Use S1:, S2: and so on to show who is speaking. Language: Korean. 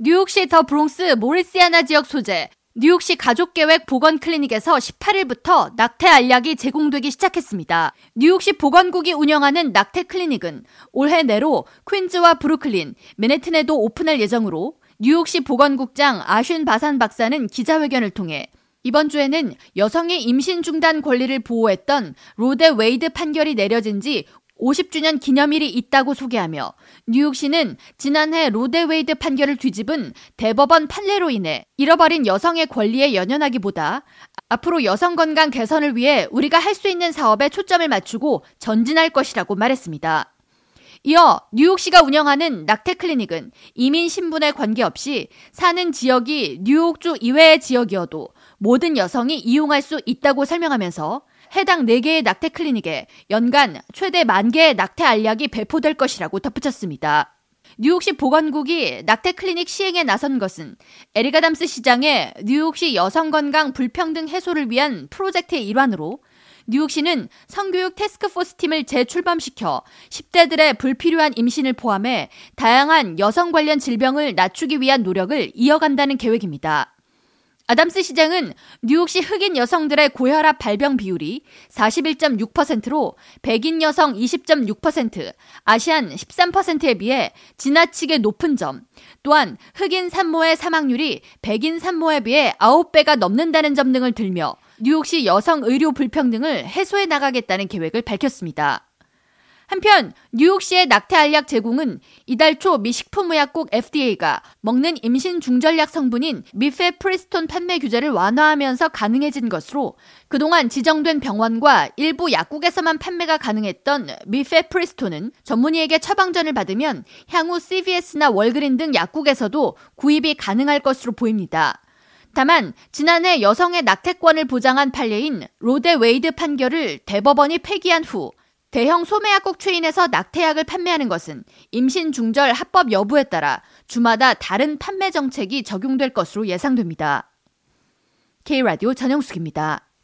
S1: 뉴욕시 더 브롱스 모리사니아 지역 소재 뉴욕시 가족계획 보건 클리닉에서 18일부터 낙태 알약이 제공되기 시작했습니다. 뉴욕시 보건국이 운영하는 낙태 클리닉은 올해 내로 퀸즈와 브루클린, 맨해튼에도 오픈할 예정으로 뉴욕시 보건국장 아슌 바산 박사는 기자회견을 통해 이번 주에는 여성의 임신 중단 권리를 보호했던 로 대 웨이드 판결이 내려진 지 50주년 기념일이 있다고 소개하며 뉴욕시는 지난해 로데웨이드 판결을 뒤집은 대법원 판례로 인해 잃어버린 여성의 권리에 연연하기보다 앞으로 여성 건강 개선을 위해 우리가 할 수 있는 사업에 초점을 맞추고 전진할 것이라고 말했습니다. 이어 뉴욕시가 운영하는 낙태 클리닉은 이민 신분에 관계없이 사는 지역이 뉴욕주 이외의 지역이어도 모든 여성이 이용할 수 있다고 설명하면서 해당 4개의 낙태 클리닉에 연간 최대 만 개의 낙태 알약이 배포될 것이라고 덧붙였습니다. 뉴욕시 보건국이 낙태 클리닉 시행에 나선 것은 에릭 아담스 시장의 뉴욕시 여성 건강 불평등 해소를 위한 프로젝트의 일환으로 뉴욕시는 성교육 태스크포스 팀을 재출범시켜 10대들의 불필요한 임신을 포함해 다양한 여성 관련 질병을 낮추기 위한 노력을 이어간다는 계획입니다. 아담스 시장은 뉴욕시 흑인 여성들의 고혈압 발병 비율이 41.6%로 백인 여성 20.6%, 아시안 13%에 비해 지나치게 높은 점, 또한 흑인 산모의 사망률이 백인 산모에 비해 9배가 넘는다는 점 등을 들며 뉴욕시 여성 의료 불평등을 해소해 나가겠다는 계획을 밝혔습니다. 한편 뉴욕시의 낙태 알약 제공은 이달 초 미 식품의약국 FDA가 먹는 임신 중절약 성분인 미페프리스톤 판매 규제를 완화하면서 가능해진 것으로 그동안 지정된 병원과 일부 약국에서만 판매가 가능했던 미페프리스톤은 전문의에게 처방전을 받으면 향후 CVS나 월그린 등 약국에서도 구입이 가능할 것으로 보입니다. 다만 지난해 여성의 낙태권을 보장한 판례인 로 대 웨이드 판결을 대법원이 폐기한 후 대형 소매약국 체인에서 낙태약을 판매하는 것은 임신 중절 합법 여부에 따라 주마다 다른 판매 정책이 적용될 것으로 예상됩니다. K라디오 전영숙입니다.